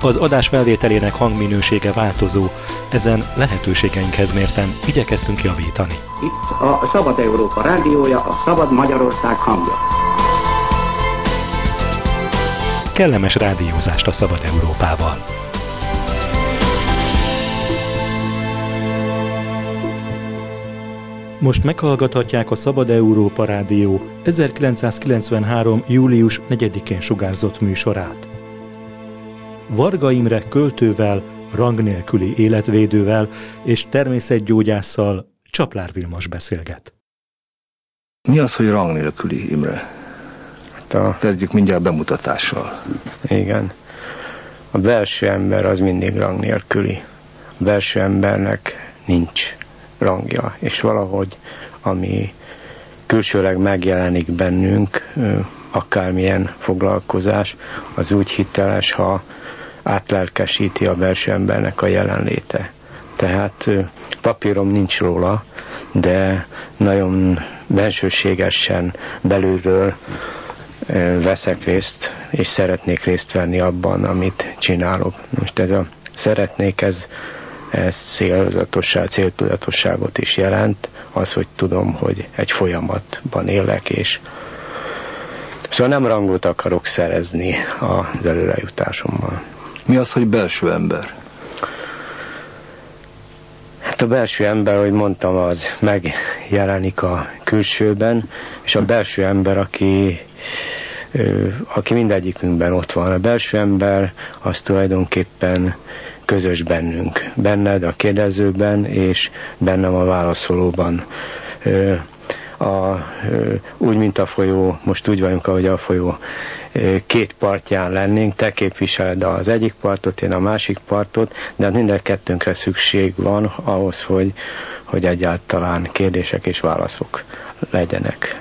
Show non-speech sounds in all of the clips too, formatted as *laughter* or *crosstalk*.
Az adás felvételének hangminősége változó, ezen lehetőségeinkhez mérten igyekeztünk javítani. Itt a Szabad Európa rádiója, a Szabad Magyarország hangja. Kellemes rádiózást a Szabad Európával! Most meghallgathatják a Szabad Európa Rádió 1993. július 4-én sugárzott műsorát. Varga Imre költővel, rang nélküli életvédővel és természetgyógyásszal Csaplár Vilmos beszélget. Mi az, hogy rang nélküli, Imre? Hát a... Kezdjük mindjárt bemutatással. Igen. A belső ember az mindig rang nélküli. A belső embernek nincs rangja, és valahogy ami külsőleg megjelenik bennünk, akármilyen foglalkozás, az úgy hiteles, ha átlelkesíti a belső embernek a jelenléte. Tehát papírom nincs róla, de nagyon bensőségesen belülről veszek részt, és szeretnék részt venni abban, amit csinálok. Most ez a szeretnék, ez, ez célzatosság, céltudatosságot is jelent, az, hogy tudom, hogy egy folyamatban élek, és szóval nem rangot akarok szerezni az előrejutásommal. Mi az, hogy belső ember? Hát a belső ember, ahogy mondtam, az megjelenik a külsőben, és a belső ember, aki, aki mindegyikünkben ott van. A belső ember az tulajdonképpen közös bennünk, benned a kérdezőben, és bennem a válaszolóban. A, úgy, mint a folyó, most úgy vagyunk, ahogy a folyó két partján lennénk, te képviseled az egyik partot, én a másik partot, de hát minden kettőnkre szükség van ahhoz, hogy, hogy egyáltalán kérdések és válaszok legyenek.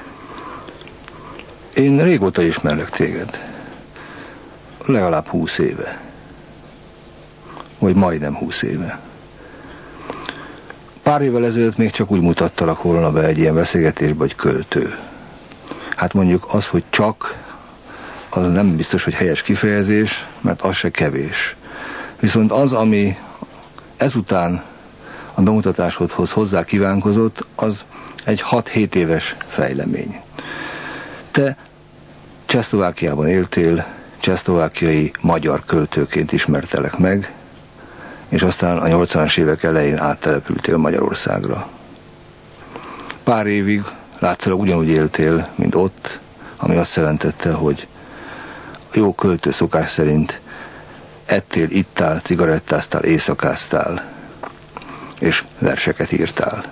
Én régóta ismerlek téged. Legalább húsz éve. Vagy majdnem húsz éve. Pár évvel ezelőtt még csak úgy mutattalak volna be egy ilyen beszélgetésbe, hogy költő. Hát mondjuk az, hogy csak az nem biztos, hogy helyes kifejezés, mert az se kevés. Viszont az, ami ezután a bemutatásodhoz hozzá kívánkozott, az egy 6-7 éves fejlemény. Te Csehszlovákiában éltél, csehszlovákiai magyar költőként ismertelek meg, és aztán a 80-as évek elején áttelepültél Magyarországra. Pár évig látszólag ugyanúgy éltél, mint ott, ami azt jelentette, hogy jó költő szokás szerint ettél, ittál, cigarettáztál, éjszakáztál, és verseket írtál.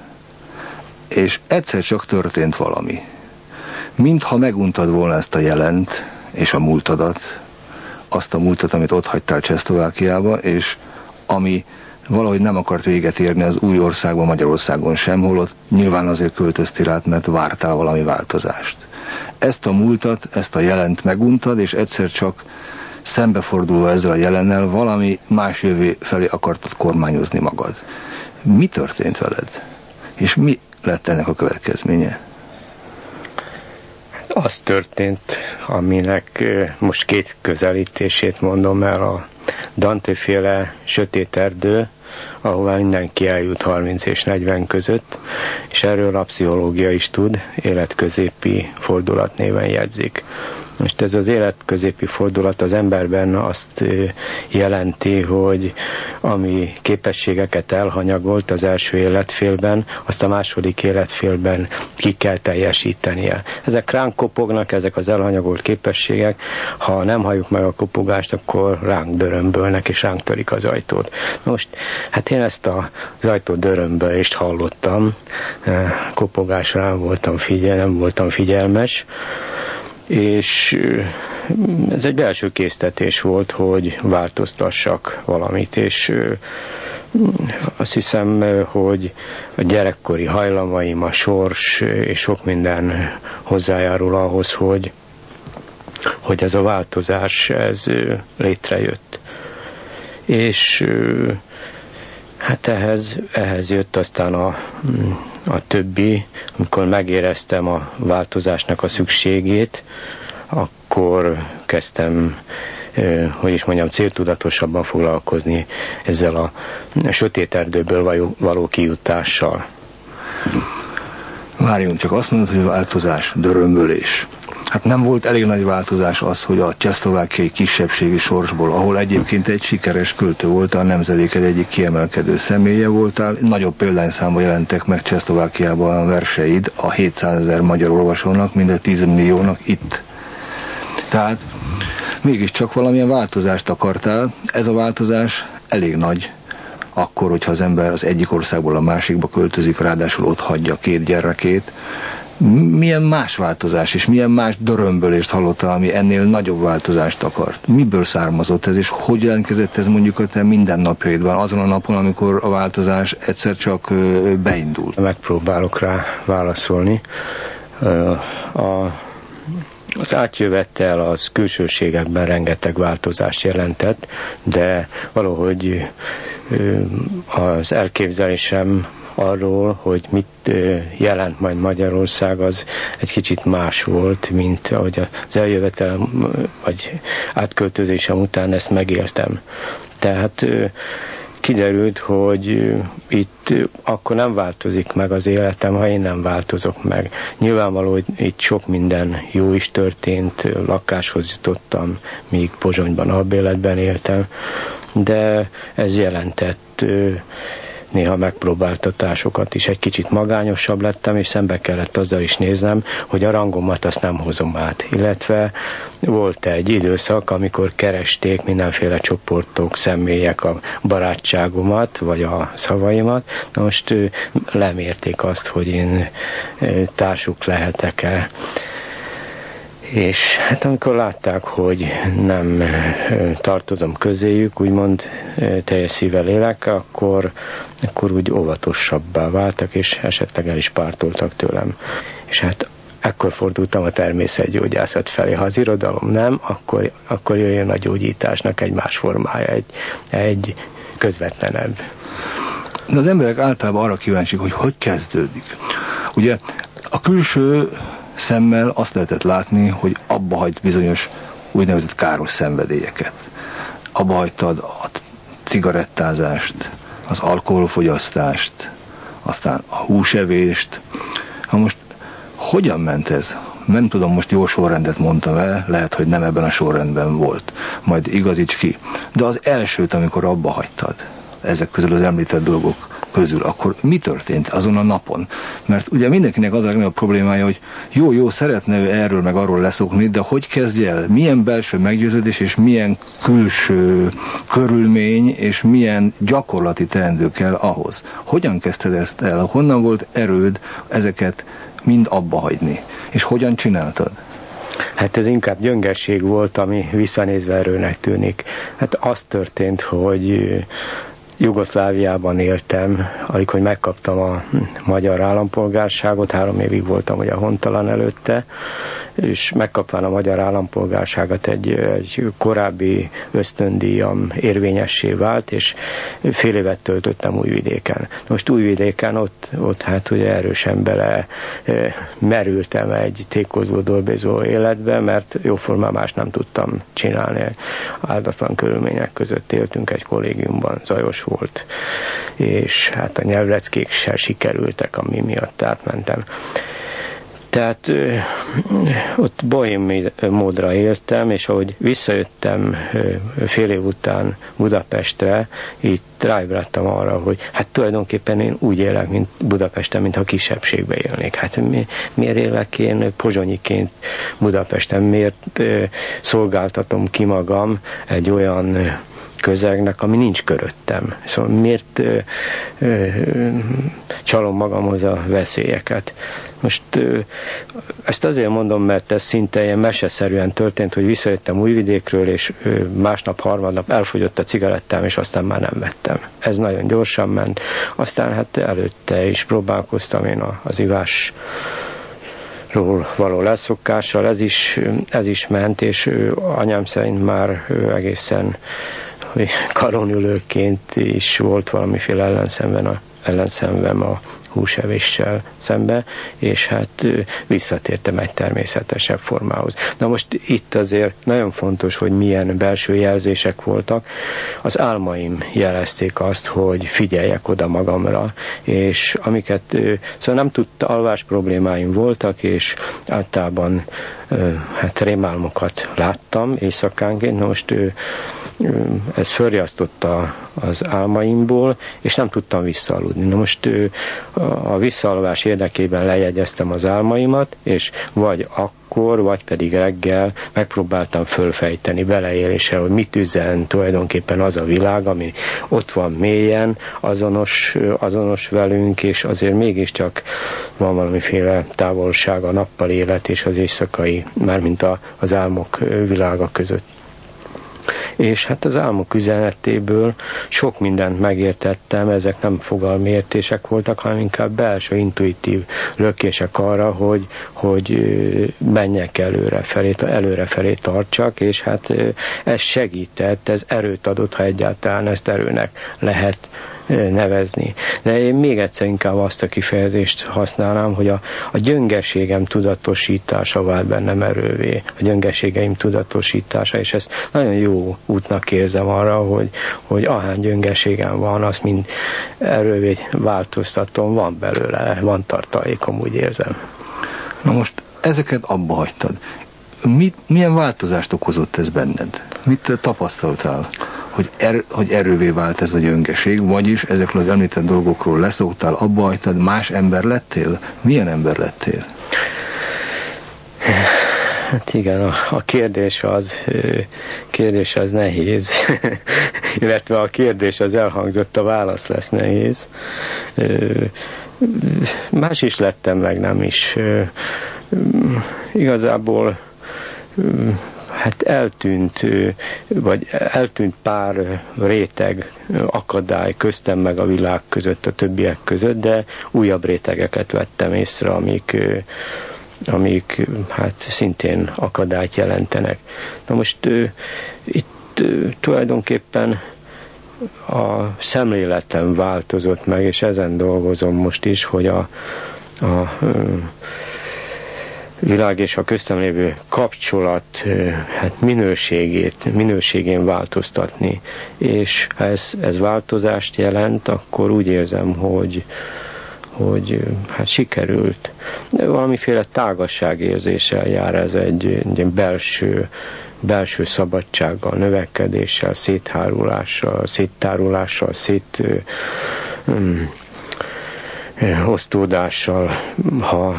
És egyszer csak történt valami. Mintha meguntad volna ezt a jelent, és a múltadat, azt a múltat, amit ott hagytál Csehszlovákiába, és ami valahogy nem akart véget érni az új országban, Magyarországon sem, holott nyilván azért költöztél át, mert vártál valami változást ezt a múltat, ezt a jelent meguntad, és egyszer csak szembefordulva ezzel a jelennel valami más jövő felé akartad kormányozni magad. Mi történt veled? És mi lett ennek a következménye? Az történt, aminek most két közelítését mondom el, a Dante féle Sötét Erdő, ahová mindenki eljut 30 és 40 között, és erről a pszichológia is tud, életközépi fordulat néven jegyzik. Most ez az életközépi fordulat az emberben azt jelenti, hogy ami képességeket elhanyagolt az első életfélben, azt a második életfélben ki kell teljesítenie. Ezek ránk kopognak, ezek az elhanyagolt képességek, ha nem halljuk meg a kopogást, akkor ránk dörömbölnek, és ránk törik az ajtót. Most, hát én ezt az ajtó dörömbölést hallottam, kopogásra nem voltam, figyel, nem voltam figyelmes, és ez egy belső késztetés volt, hogy változtassak valamit, és azt hiszem, hogy a gyerekkori hajlamaim, a sors és sok minden hozzájárul ahhoz, hogy, hogy ez a változás ez létrejött. És hát ehhez, ehhez jött aztán a, a többi, amikor megéreztem a változásnak a szükségét, akkor kezdtem hogy is mondjam, céltudatosabban foglalkozni ezzel a sötét erdőből való kijutással. Várjunk, csak azt mondod, hogy változás, dörömbölés. Hát nem volt elég nagy változás az, hogy a csehszlovákiai kisebbségi sorsból, ahol egyébként egy sikeres költő voltál, nemzedéked egyik kiemelkedő személye voltál, nagyobb példányszámba jelentek meg Csehszlovákiában a verseid a 700 ezer magyar olvasónak, mint a 10 milliónak itt. Tehát mégiscsak valamilyen változást akartál. Ez a változás elég nagy, akkor, hogyha az ember az egyik országból a másikba költözik, ráadásul ott hagyja két gyerekét. Milyen más változás és milyen más dörömbölést hallotta, ami ennél nagyobb változást akart? Miből származott ez, és hogy jelentkezett ez mondjuk a te mindennapjaidban, azon a napon, amikor a változás egyszer csak beindult? Megpróbálok rá válaszolni. A az átjövettel az külsőségekben rengeteg változást jelentett, de valahogy az elképzelésem arról, hogy mit jelent majd Magyarország, az egy kicsit más volt, mint ahogy az eljövetel vagy átköltözésem után ezt megéltem. Tehát kiderült, hogy itt akkor nem változik meg az életem, ha én nem változok meg. Nyilvánvaló, hogy itt sok minden jó is történt, lakáshoz jutottam, míg Pozsonyban albéletben éltem, de ez jelentett néha megpróbáltatásokat is. Egy kicsit magányosabb lettem, és szembe kellett azzal is néznem, hogy a rangomat azt nem hozom át. Illetve volt egy időszak, amikor keresték mindenféle csoportok, személyek a barátságomat, vagy a szavaimat. Na most lemérték azt, hogy én társuk lehetek-e és hát amikor látták, hogy nem tartozom közéjük, úgymond teljes szívvel élek, akkor, akkor úgy óvatosabbá váltak, és esetleg el is pártoltak tőlem. És hát ekkor fordultam a természetgyógyászat felé. Ha az irodalom nem, akkor, akkor jöjjön a gyógyításnak egy más formája, egy, egy közvetlenebb. De az emberek általában arra kíváncsiak, hogy hogy kezdődik. Ugye a külső szemmel azt lehetett látni, hogy abba hagysz bizonyos úgynevezett káros szenvedélyeket. Abba hagytad a cigarettázást, az alkoholfogyasztást, aztán a húsevést. Ha most hogyan ment ez? Nem tudom, most jó sorrendet mondtam el, lehet, hogy nem ebben a sorrendben volt. Majd igazíts ki. De az elsőt, amikor abba hagytad, ezek közül az említett dolgok közül, akkor mi történt azon a napon? Mert ugye mindenkinek az a problémája, hogy jó, jó, szeretne ő erről meg arról leszokni, de hogy kezdje el? Milyen belső meggyőződés és milyen külső körülmény és milyen gyakorlati teendő kell ahhoz? Hogyan kezdted ezt el? Honnan volt erőd ezeket mind abba hagyni? És hogyan csináltad? Hát ez inkább gyöngeség volt, ami visszanézve erőnek tűnik. Hát az történt, hogy Jugoszláviában éltem, hogy megkaptam a magyar állampolgárságot, három évig voltam ugye hontalan előtte, és megkapván a magyar állampolgárságot egy, egy korábbi ösztöndíjam érvényessé vált, és fél évet töltöttem Újvidéken. Most Újvidéken ott, ott hát ugye erősen bele merültem egy tékozó, dolbézó életbe, mert jóformán más nem tudtam csinálni. Áldatlan körülmények között éltünk egy kollégiumban, zajos volt, és hát a nyelvleckék se sikerültek, ami miatt átmentem. Tehát ott bohém módra éltem, és ahogy visszajöttem fél év után Budapestre, itt ráébredtem arra, hogy hát tulajdonképpen én úgy élek, mint Budapesten, mintha kisebbségbe élnék. Hát mi, miért élek én pozsonyiként Budapesten, miért szolgáltatom ki magam egy olyan közegnek, ami nincs köröttem. Szóval miért ö, ö, csalom magamhoz a veszélyeket? Most ö, ezt azért mondom, mert ez szinte ilyen meseszerűen történt, hogy visszajöttem Újvidékről, és ö, másnap, harmadnap elfogyott a cigarettám, és aztán már nem vettem. Ez nagyon gyorsan ment. Aztán hát előtte is próbálkoztam én az ivás való leszokással, ez is, ez is ment, és anyám szerint már egészen karonülőként is volt valamiféle ellenszenven a, ellenszenvem a húsevéssel szembe, és hát visszatértem egy természetesebb formához. Na most itt azért nagyon fontos, hogy milyen belső jelzések voltak. Az álmaim jelezték azt, hogy figyeljek oda magamra, és amiket, szóval nem tudta, alvás problémáim voltak, és általában hát rémálmokat láttam éjszakánként, na most ez fölriasztotta az álmaimból, és nem tudtam visszaaludni. Na most a visszaalvás érdekében lejegyeztem az álmaimat, és vagy akkor, vagy pedig reggel megpróbáltam fölfejteni beleéléssel, hogy mit üzen tulajdonképpen az a világ, ami ott van mélyen, azonos, azonos velünk, és azért mégiscsak van valamiféle távolság a nappal élet és az éjszakai, mármint a, az álmok világa között és hát az álmok üzenetéből sok mindent megértettem, ezek nem fogalmi értések voltak, hanem inkább belső intuitív lökések arra, hogy, hogy menjek előre felé, előre felé tartsak, és hát ez segített, ez erőt adott, ha egyáltalán ezt erőnek lehet nevezni. De én még egyszer inkább azt a kifejezést használnám, hogy a, a gyöngeségem tudatosítása vált bennem erővé, a gyöngeségeim tudatosítása, és ezt nagyon jó útnak érzem arra, hogy, hogy ahány gyöngeségem van, azt mind erővé változtatom, van belőle, van tartalékom, úgy érzem. Na most ezeket abba hagytad. Mit, milyen változást okozott ez benned? Mit tapasztaltál? Hogy, er, hogy erővé vált ez a gyöngeség, vagyis ezekről az említett dolgokról leszoktál, abba hagytad, más ember lettél? Milyen ember lettél? Hát igen, a, a kérdés az kérdés az nehéz, *laughs* illetve a kérdés az elhangzott, a válasz lesz nehéz. Más is lettem, meg nem is. Igazából hát eltűnt, vagy eltűnt pár réteg akadály köztem meg a világ között, a többiek között, de újabb rétegeket vettem észre, amik amik hát szintén akadályt jelentenek. Na most itt tulajdonképpen a szemléletem változott meg, és ezen dolgozom most is, hogy a, a világ és a köztem lévő kapcsolat hát minőségét, minőségén változtatni. És ha ez, ez változást jelent, akkor úgy érzem, hogy, hogy hát sikerült. De valamiféle tágasságérzéssel jár ez egy, egy belső, belső szabadsággal, növekedéssel, széthárulással, széttárulással, szét... Um, osztódással, ha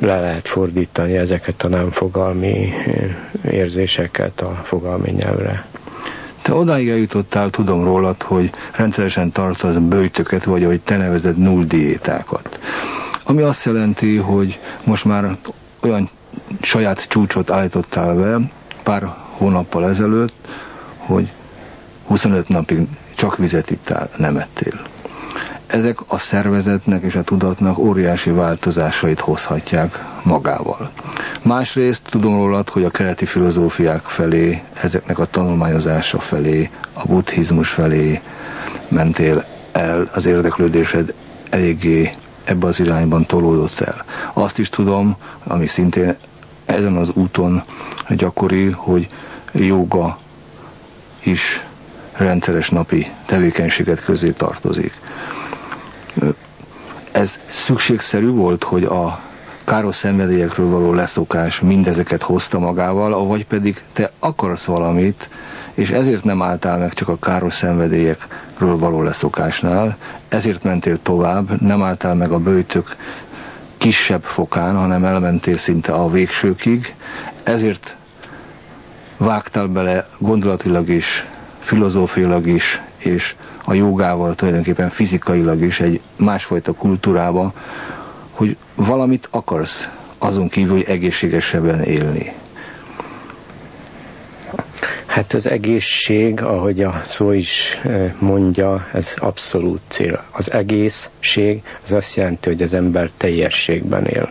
le lehet fordítani ezeket a nem fogalmi érzéseket a fogalmi nyelvre. Te odáig eljutottál, tudom rólad, hogy rendszeresen tartasz bőjtöket, vagy ahogy te nevezed null diétákat. Ami azt jelenti, hogy most már olyan saját csúcsot állítottál be pár hónappal ezelőtt, hogy 25 napig csak vizet ittál, nem ettél ezek a szervezetnek és a tudatnak óriási változásait hozhatják magával. Másrészt tudom rólad, hogy a keleti filozófiák felé, ezeknek a tanulmányozása felé, a buddhizmus felé mentél el, az érdeklődésed eléggé ebbe az irányban tolódott el. Azt is tudom, ami szintén ezen az úton gyakori, hogy joga is rendszeres napi tevékenységet közé tartozik ez szükségszerű volt, hogy a káros szenvedélyekről való leszokás mindezeket hozta magával, vagy pedig te akarsz valamit, és ezért nem álltál meg csak a káros szenvedélyekről való leszokásnál, ezért mentél tovább, nem álltál meg a bőtök kisebb fokán, hanem elmentél szinte a végsőkig, ezért vágtál bele gondolatilag is filozófiailag is, és a jogával tulajdonképpen fizikailag is egy másfajta kultúrába, hogy valamit akarsz azon kívül, hogy egészségesebben élni. Hát az egészség, ahogy a szó is mondja, ez abszolút cél. Az egészség az azt jelenti, hogy az ember teljességben él.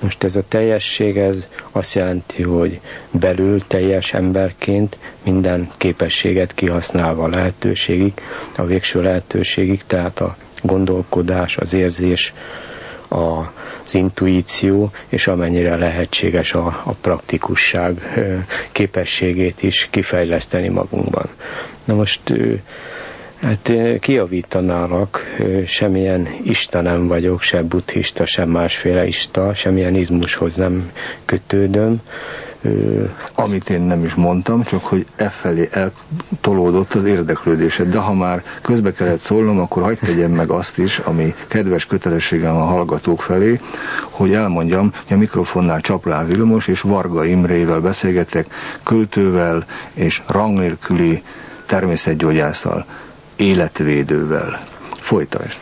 Most ez a teljesség, ez azt jelenti, hogy belül teljes emberként minden képességet kihasználva a lehetőségig, a végső lehetőségig, tehát a gondolkodás, az érzés, a az intuíció, és amennyire lehetséges a, a praktikusság képességét is kifejleszteni magunkban. Na most Hát kiavítanálak, semmilyen ista nem vagyok, se buddhista, sem másféle ista, semmilyen izmushoz nem kötődöm, amit én nem is mondtam, csak hogy e felé eltolódott az érdeklődésed. De ha már közbe kellett szólnom, akkor hagyd tegyem meg azt is, ami kedves kötelességem a hallgatók felé, hogy elmondjam, hogy a mikrofonnál Csaplán Vilmos és Varga Imrével beszélgetek, költővel és rang nélküli természetgyógyászal, életvédővel. Folytasd!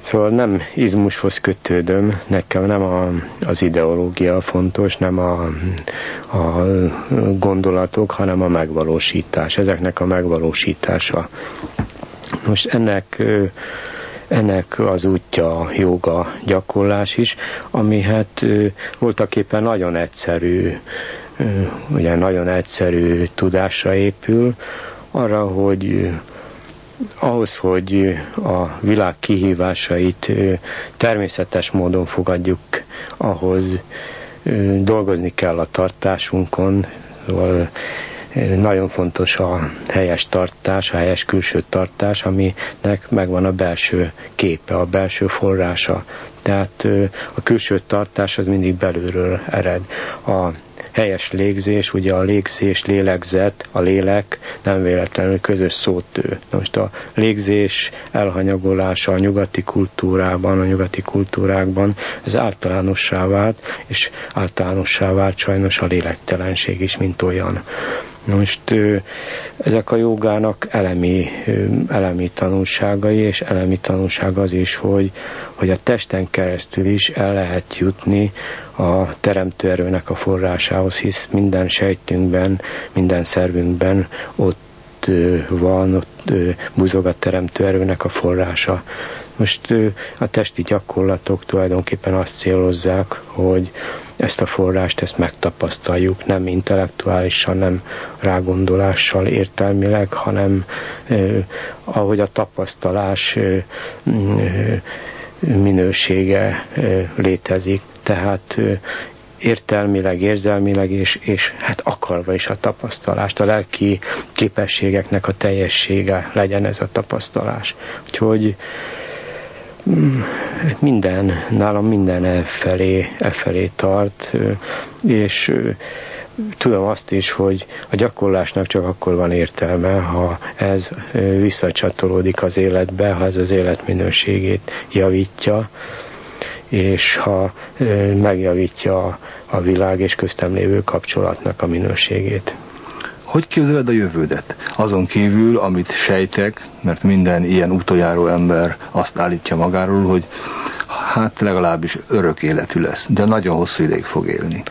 Szóval nem izmushoz kötődöm, nekem nem a, az ideológia fontos, nem a, a gondolatok, hanem a megvalósítás, ezeknek a megvalósítása. Most ennek ennek az útja a joga gyakorlás is, ami hát voltak éppen nagyon egyszerű, ugye nagyon egyszerű tudásra épül, arra, hogy ahhoz, hogy a világ kihívásait természetes módon fogadjuk, ahhoz dolgozni kell a tartásunkon, szóval nagyon fontos a helyes tartás, a helyes külső tartás, aminek megvan a belső képe, a belső forrása. Tehát a külső tartás az mindig belülről ered. A helyes légzés, ugye a légzés, lélegzet, a lélek nem véletlenül közös szótő. Most a légzés elhanyagolása a nyugati kultúrában, a nyugati kultúrákban, ez általánossá vált, és általánossá vált sajnos a lélektelenség is, mint olyan. Most ezek a jogának elemi, elemi tanulságai, és elemi tanulság az is, hogy, hogy a testen keresztül is el lehet jutni a teremtő erőnek a forrásához, hisz minden sejtünkben, minden szervünkben ott van, ott buzog a teremtő erőnek a forrása. Most a testi gyakorlatok tulajdonképpen azt célozzák, hogy ezt a forrást, ezt megtapasztaljuk, nem intellektuálisan, nem rágondolással értelmileg, hanem ahogy a tapasztalás minősége létezik. Tehát eh, értelmileg, érzelmileg, és, és hát akarva is a tapasztalást, a lelki képességeknek a teljessége legyen ez a tapasztalás. Úgyhogy minden, nálam minden e felé, e felé tart, és tudom azt is, hogy a gyakorlásnak csak akkor van értelme, ha ez visszacsatolódik az életbe, ha ez az életminőségét javítja, és ha megjavítja a világ és köztem lévő kapcsolatnak a minőségét. Hogy képzeled a jövődet? Azon kívül, amit sejtek, mert minden ilyen utoljáról ember azt állítja magáról, hogy hát legalábbis örök életű lesz, de nagyon hosszú ideig fog élni.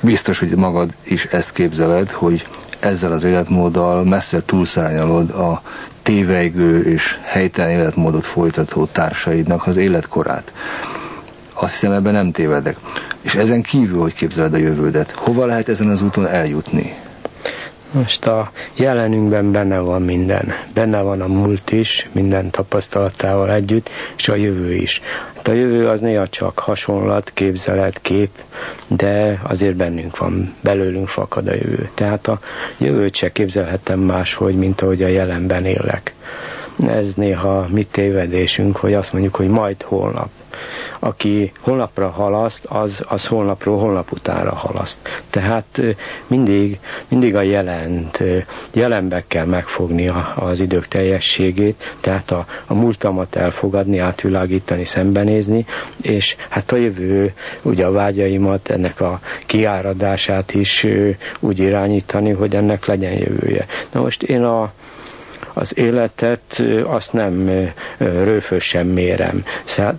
Biztos, hogy magad is ezt képzeled, hogy ezzel az életmóddal messze túlszárnyalod a tévejgő és helytelen életmódot folytató társaidnak az életkorát. Azt hiszem ebben nem tévedek. És ezen kívül, hogy képzeled a jövődet, hova lehet ezen az úton eljutni? Most a jelenünkben benne van minden. Benne van a múlt is, minden tapasztalatával együtt, és a jövő is. Hát a jövő az néha csak hasonlat, képzelet, kép, de azért bennünk van, belőlünk fakad a jövő. Tehát a jövőt se képzelhetem máshogy, mint ahogy a jelenben élek. ez néha mi tévedésünk, hogy azt mondjuk, hogy majd holnap aki holnapra halaszt, az, az holnapról holnap utára halaszt. Tehát mindig, mindig a jelent, jelenbe kell megfogni a, az idők teljességét, tehát a, a múltamat elfogadni, átvilágítani, szembenézni, és hát a jövő, ugye a vágyaimat, ennek a kiáradását is úgy irányítani, hogy ennek legyen jövője. Na most én a, az életet azt nem rőfösen mérem.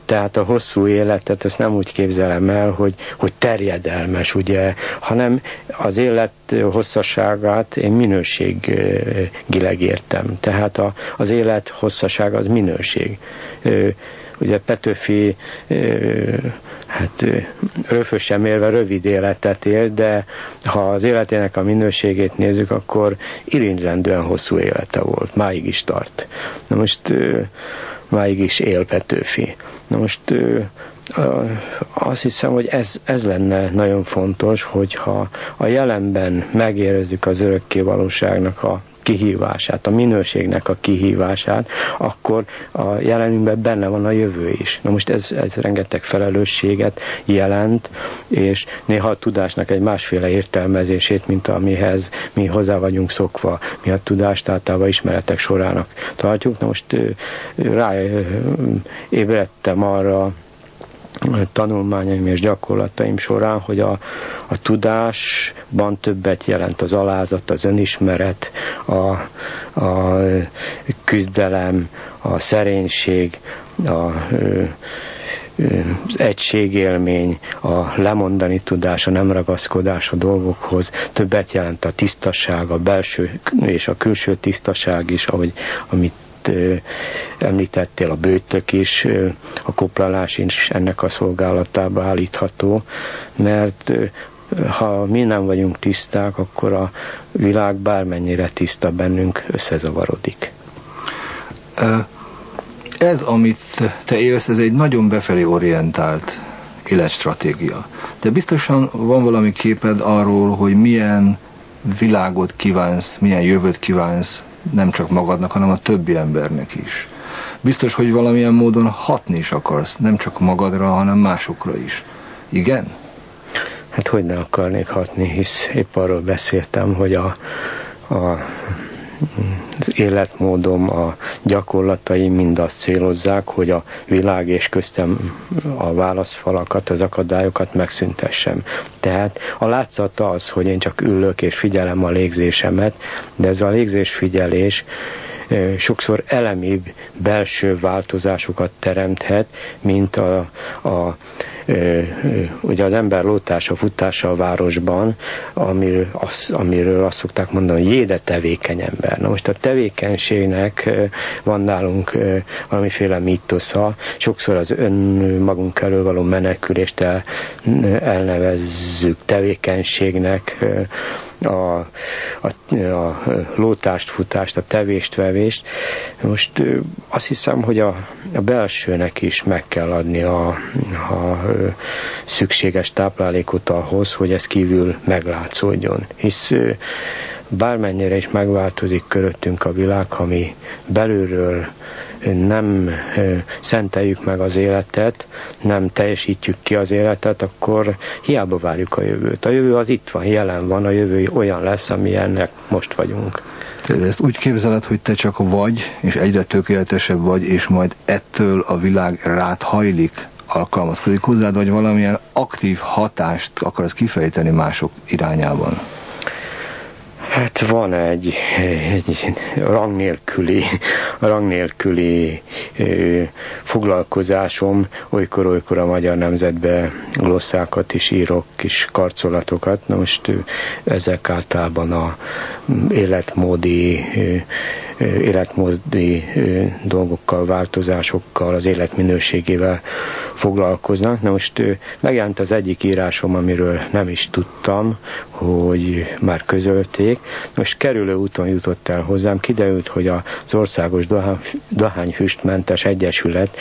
Tehát a hosszú életet azt nem úgy képzelem el, hogy, hogy terjedelmes, ugye, hanem az élet hosszaságát én minőségileg értem. Tehát a, az élet hosszaság az minőség. Ugye Petőfi hát röfösen mérve rövid életet él, de ha az életének a minőségét nézzük, akkor irigylendően hosszú élete volt, máig is tart. Na most máig is él Petőfi. Na most azt hiszem, hogy ez, ez lenne nagyon fontos, hogyha a jelenben megérezzük az örökké valóságnak a kihívását, a minőségnek a kihívását, akkor a jelenünkben benne van a jövő is. Na most ez, ez rengeteg felelősséget jelent, és néha a tudásnak egy másféle értelmezését, mint amihez mi hozzá vagyunk szokva. Mi a tudást általában ismeretek sorának tartjuk. Na most rá ébredtem arra, tanulmányaim és gyakorlataim során, hogy a, a tudásban többet jelent az alázat, az önismeret, a, a küzdelem, a szerénység, a az egységélmény, a lemondani tudás, a nem ragaszkodás a dolgokhoz, többet jelent a tisztaság, a belső és a külső tisztaság is, ahogy, amit említettél, a bőtök is, a koplalás is ennek a szolgálatába állítható, mert ha mi nem vagyunk tiszták, akkor a világ bármennyire tiszta bennünk összezavarodik. Ez, amit te élsz, ez egy nagyon befelé orientált életstratégia. De biztosan van valami képed arról, hogy milyen világot kívánsz, milyen jövőt kívánsz nem csak magadnak, hanem a többi embernek is. Biztos, hogy valamilyen módon hatni is akarsz, nem csak magadra, hanem másokra is. Igen? Hát hogy ne akarnék hatni, hisz épp arról beszéltem, hogy a, a az életmódom, a gyakorlataim mind azt célozzák, hogy a világ és köztem a válaszfalakat, az akadályokat megszüntessem. Tehát a látszata az, hogy én csak ülök és figyelem a légzésemet, de ez a légzés-figyelés sokszor elemibb belső változásokat teremthet, mint a, a ugye az ember lótása, futása a városban, amiről, az, amiről azt szokták mondani, hogy jéde tevékeny ember. Na most a tevékenységnek van nálunk valamiféle mítosza, sokszor az önmagunk elől való menekülést el, elnevezzük tevékenységnek, a, a, a lótást, futást, a tevést, vevést. Most azt hiszem, hogy a, a belsőnek is meg kell adni a, a szükséges táplálékot ahhoz, hogy ez kívül meglátszódjon. Hisz bármennyire is megváltozik köröttünk a világ, ha mi belülről nem szenteljük meg az életet, nem teljesítjük ki az életet, akkor hiába várjuk a jövőt. A jövő az itt van, jelen van, a jövő olyan lesz, amilyennek most vagyunk. Te ezt úgy képzeled, hogy te csak vagy, és egyre tökéletesebb vagy, és majd ettől a világ rád hajlik, alkalmazkodik hozzád, vagy valamilyen aktív hatást akarsz kifejteni mások irányában? Hát van egy, egy rang nélküli, rang nélküli ö, foglalkozásom, olykor-olykor a magyar nemzetbe glosszákat is írok, kis karcolatokat. Na most ezek általában a életmódi életmódi dolgokkal, változásokkal, az életminőségével foglalkoznak. Na most megjelent az egyik írásom, amiről nem is tudtam, hogy már közölték. Most kerülő úton jutott el hozzám, kiderült, hogy az Országos Dohányfüstmentes Egyesület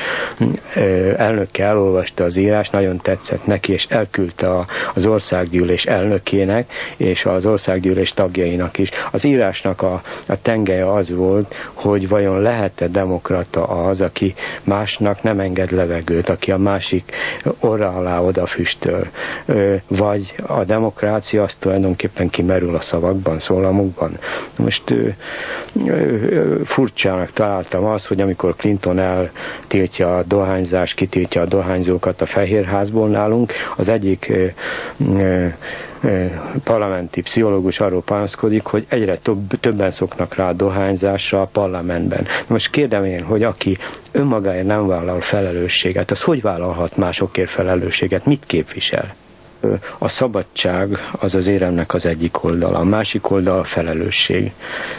elnöke elolvasta az írás, nagyon tetszett neki, és elküldte az országgyűlés elnökének, és az országgyűlés tagjainak is. Az írásnak a, a tengelye az volt, volt, hogy vajon lehet-e demokrata az, aki másnak nem enged levegőt, aki a másik orra alá odafüstöl. Vagy a demokrácia az tulajdonképpen kimerül a szavakban, szólamokban. Most furcsának találtam azt, hogy amikor Clinton eltiltja a dohányzást, kitiltja a dohányzókat a Fehérházból nálunk, az egyik parlamenti pszichológus arról panaszkodik, hogy egyre több, többen szoknak rá a dohányzásra a parlamentben. Most kérdem én, hogy aki önmagáért nem vállal felelősséget, az hogy vállalhat másokért felelősséget? Mit képvisel? A szabadság az az éremnek az egyik oldala, a másik oldala a felelősség.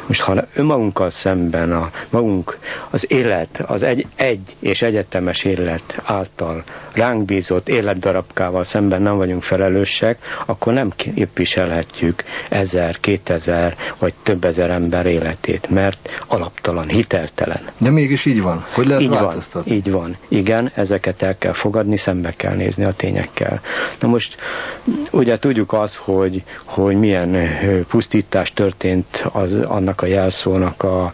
Most ha önmagunkkal szemben a magunk, az élet, az egy, egy és egyetemes élet által ránk bízott életdarabkával szemben nem vagyunk felelősek, akkor nem képviselhetjük ezer, kétezer vagy több ezer ember életét, mert alaptalan, hiteltelen. De mégis így van. Hogy lehet így van, így van. Igen, ezeket el kell fogadni, szembe kell nézni a tényekkel. Na most ugye tudjuk azt, hogy, hogy milyen pusztítás történt az, annak a jelszónak a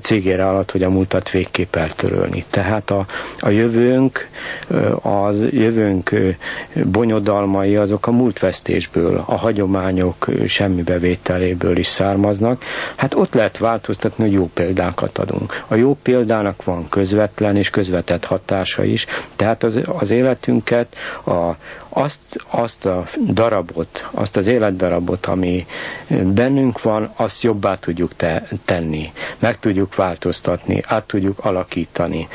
cégére alatt, hogy a múltat végképp eltörölni. Tehát a, a jövőnk, az jövőnk bonyodalmai azok a múltvesztésből, a hagyományok semmi bevételéből is származnak. Hát ott lehet változtatni, hogy jó példákat adunk. A jó példának van közvetlen és közvetett hatása is, tehát az, az életünket, a, azt, azt a darabot, azt az életdarabot, ami bennünk van, azt jobbá tudjuk te, tenni, meg tudjuk változtatni, át tudjuk alakítani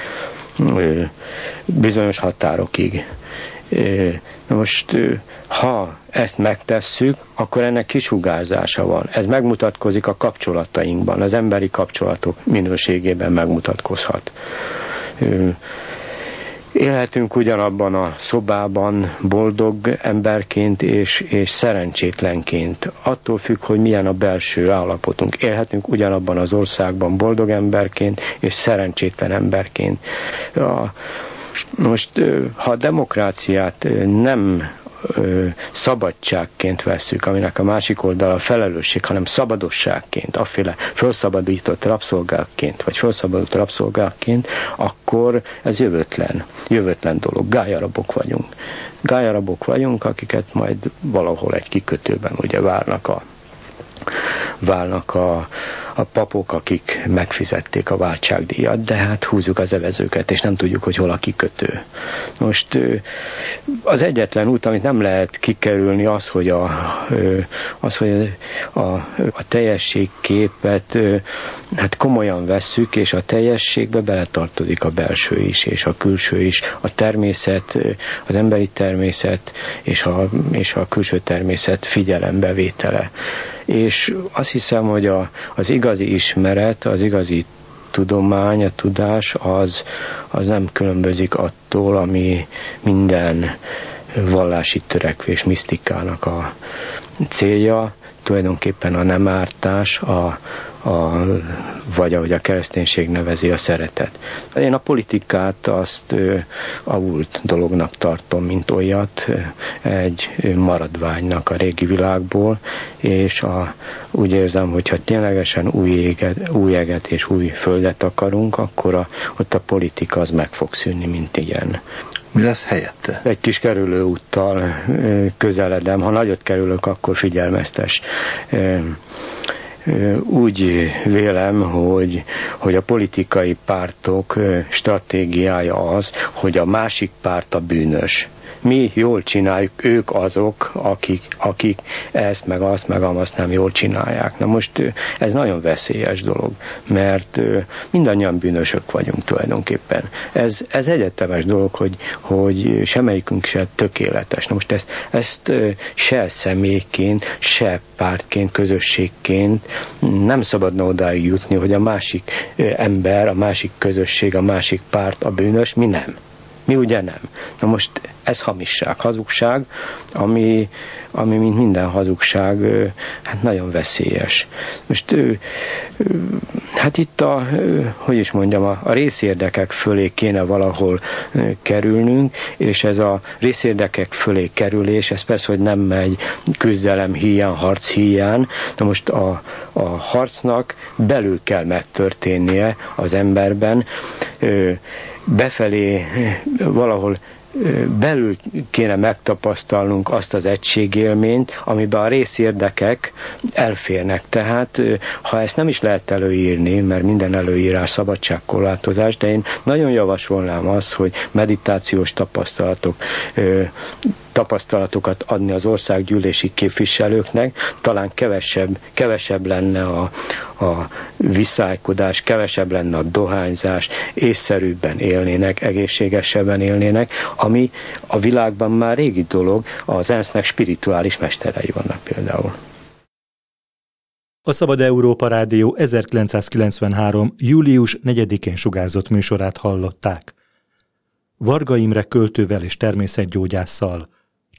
bizonyos határokig. Na most, ha ezt megtesszük, akkor ennek kisugárzása van. Ez megmutatkozik a kapcsolatainkban, az emberi kapcsolatok minőségében megmutatkozhat Élhetünk ugyanabban a szobában boldog emberként és, és szerencsétlenként. Attól függ, hogy milyen a belső állapotunk. Élhetünk ugyanabban az országban boldog emberként és szerencsétlen emberként. A, most, ha a demokráciát nem ö, szabadságként veszük, aminek a másik oldala a felelősség, hanem szabadosságként, aféle felszabadított rabszolgákként, vagy felszabadított rabszolgákként, akkor ez jövőtlen, jövőtlen dolog. Gályarabok vagyunk. Gályarabok vagyunk, akiket majd valahol egy kikötőben ugye várnak a válnak a, a papok, akik megfizették a váltságdíjat, de hát húzzuk az evezőket, és nem tudjuk, hogy hol a kikötő. Most az egyetlen út, amit nem lehet kikerülni, az, hogy a, az, hogy a, a teljességképet hát komolyan vesszük, és a teljességbe beletartozik a belső is, és a külső is, a természet, az emberi természet, és a, és a külső természet figyelembevétele. És azt hiszem, hogy a, az igazi ismeret, az igazi tudomány, a tudás az, az nem különbözik attól, ami minden vallási törekvés, misztikának a célja, tulajdonképpen a nem ártás, a, a, vagy ahogy a kereszténység nevezi, a szeretet. Én a politikát azt avult dolognak tartom, mint olyat, egy maradványnak a régi világból, és a, úgy érzem, hogyha ténylegesen új éget, új eget és új földet akarunk, akkor a, ott a politika az meg fog szűnni, mint ilyen. Mi lesz helyette? Egy kis kerülőúttal közeledem. Ha nagyot kerülök, akkor figyelmeztes úgy vélem, hogy, hogy a politikai pártok stratégiája az, hogy a másik párt a bűnös mi jól csináljuk, ők azok, akik, akik ezt, meg azt, meg azt nem jól csinálják. Na most ez nagyon veszélyes dolog, mert mindannyian bűnösök vagyunk tulajdonképpen. Ez, ez egyetemes dolog, hogy, hogy semmelyikünk se tökéletes. Na most ezt, ezt se személyként, se pártként, közösségként nem szabadna odáig jutni, hogy a másik ember, a másik közösség, a másik párt a bűnös, mi nem. Mi ugye nem. Na most ez hamisság, hazugság, ami, ami mint minden hazugság, hát nagyon veszélyes. Most Hát itt a, hogy is mondjam, a, részérdekek fölé kéne valahol kerülnünk, és ez a részérdekek fölé kerülés, ez persze, hogy nem megy küzdelem hiány, harc hiány, de most a, a harcnak belül kell megtörténnie az emberben, befelé valahol belül kéne megtapasztalnunk azt az egységélményt, amiben a részérdekek elférnek. Tehát ha ezt nem is lehet előírni, mert minden előírás szabadságkorlátozás, de én nagyon javasolnám azt, hogy meditációs tapasztalatok tapasztalatokat adni az országgyűlési képviselőknek, talán kevesebb, kevesebb lenne a, a viszálykodás, kevesebb lenne a dohányzás, észszerűbben élnének, egészségesebben élnének, ami a világban már régi dolog, az ENSZ-nek spirituális mesterei vannak például. A Szabad Európa Rádió 1993. július 4-én sugárzott műsorát hallották. Varga Imre költővel és természetgyógyásszal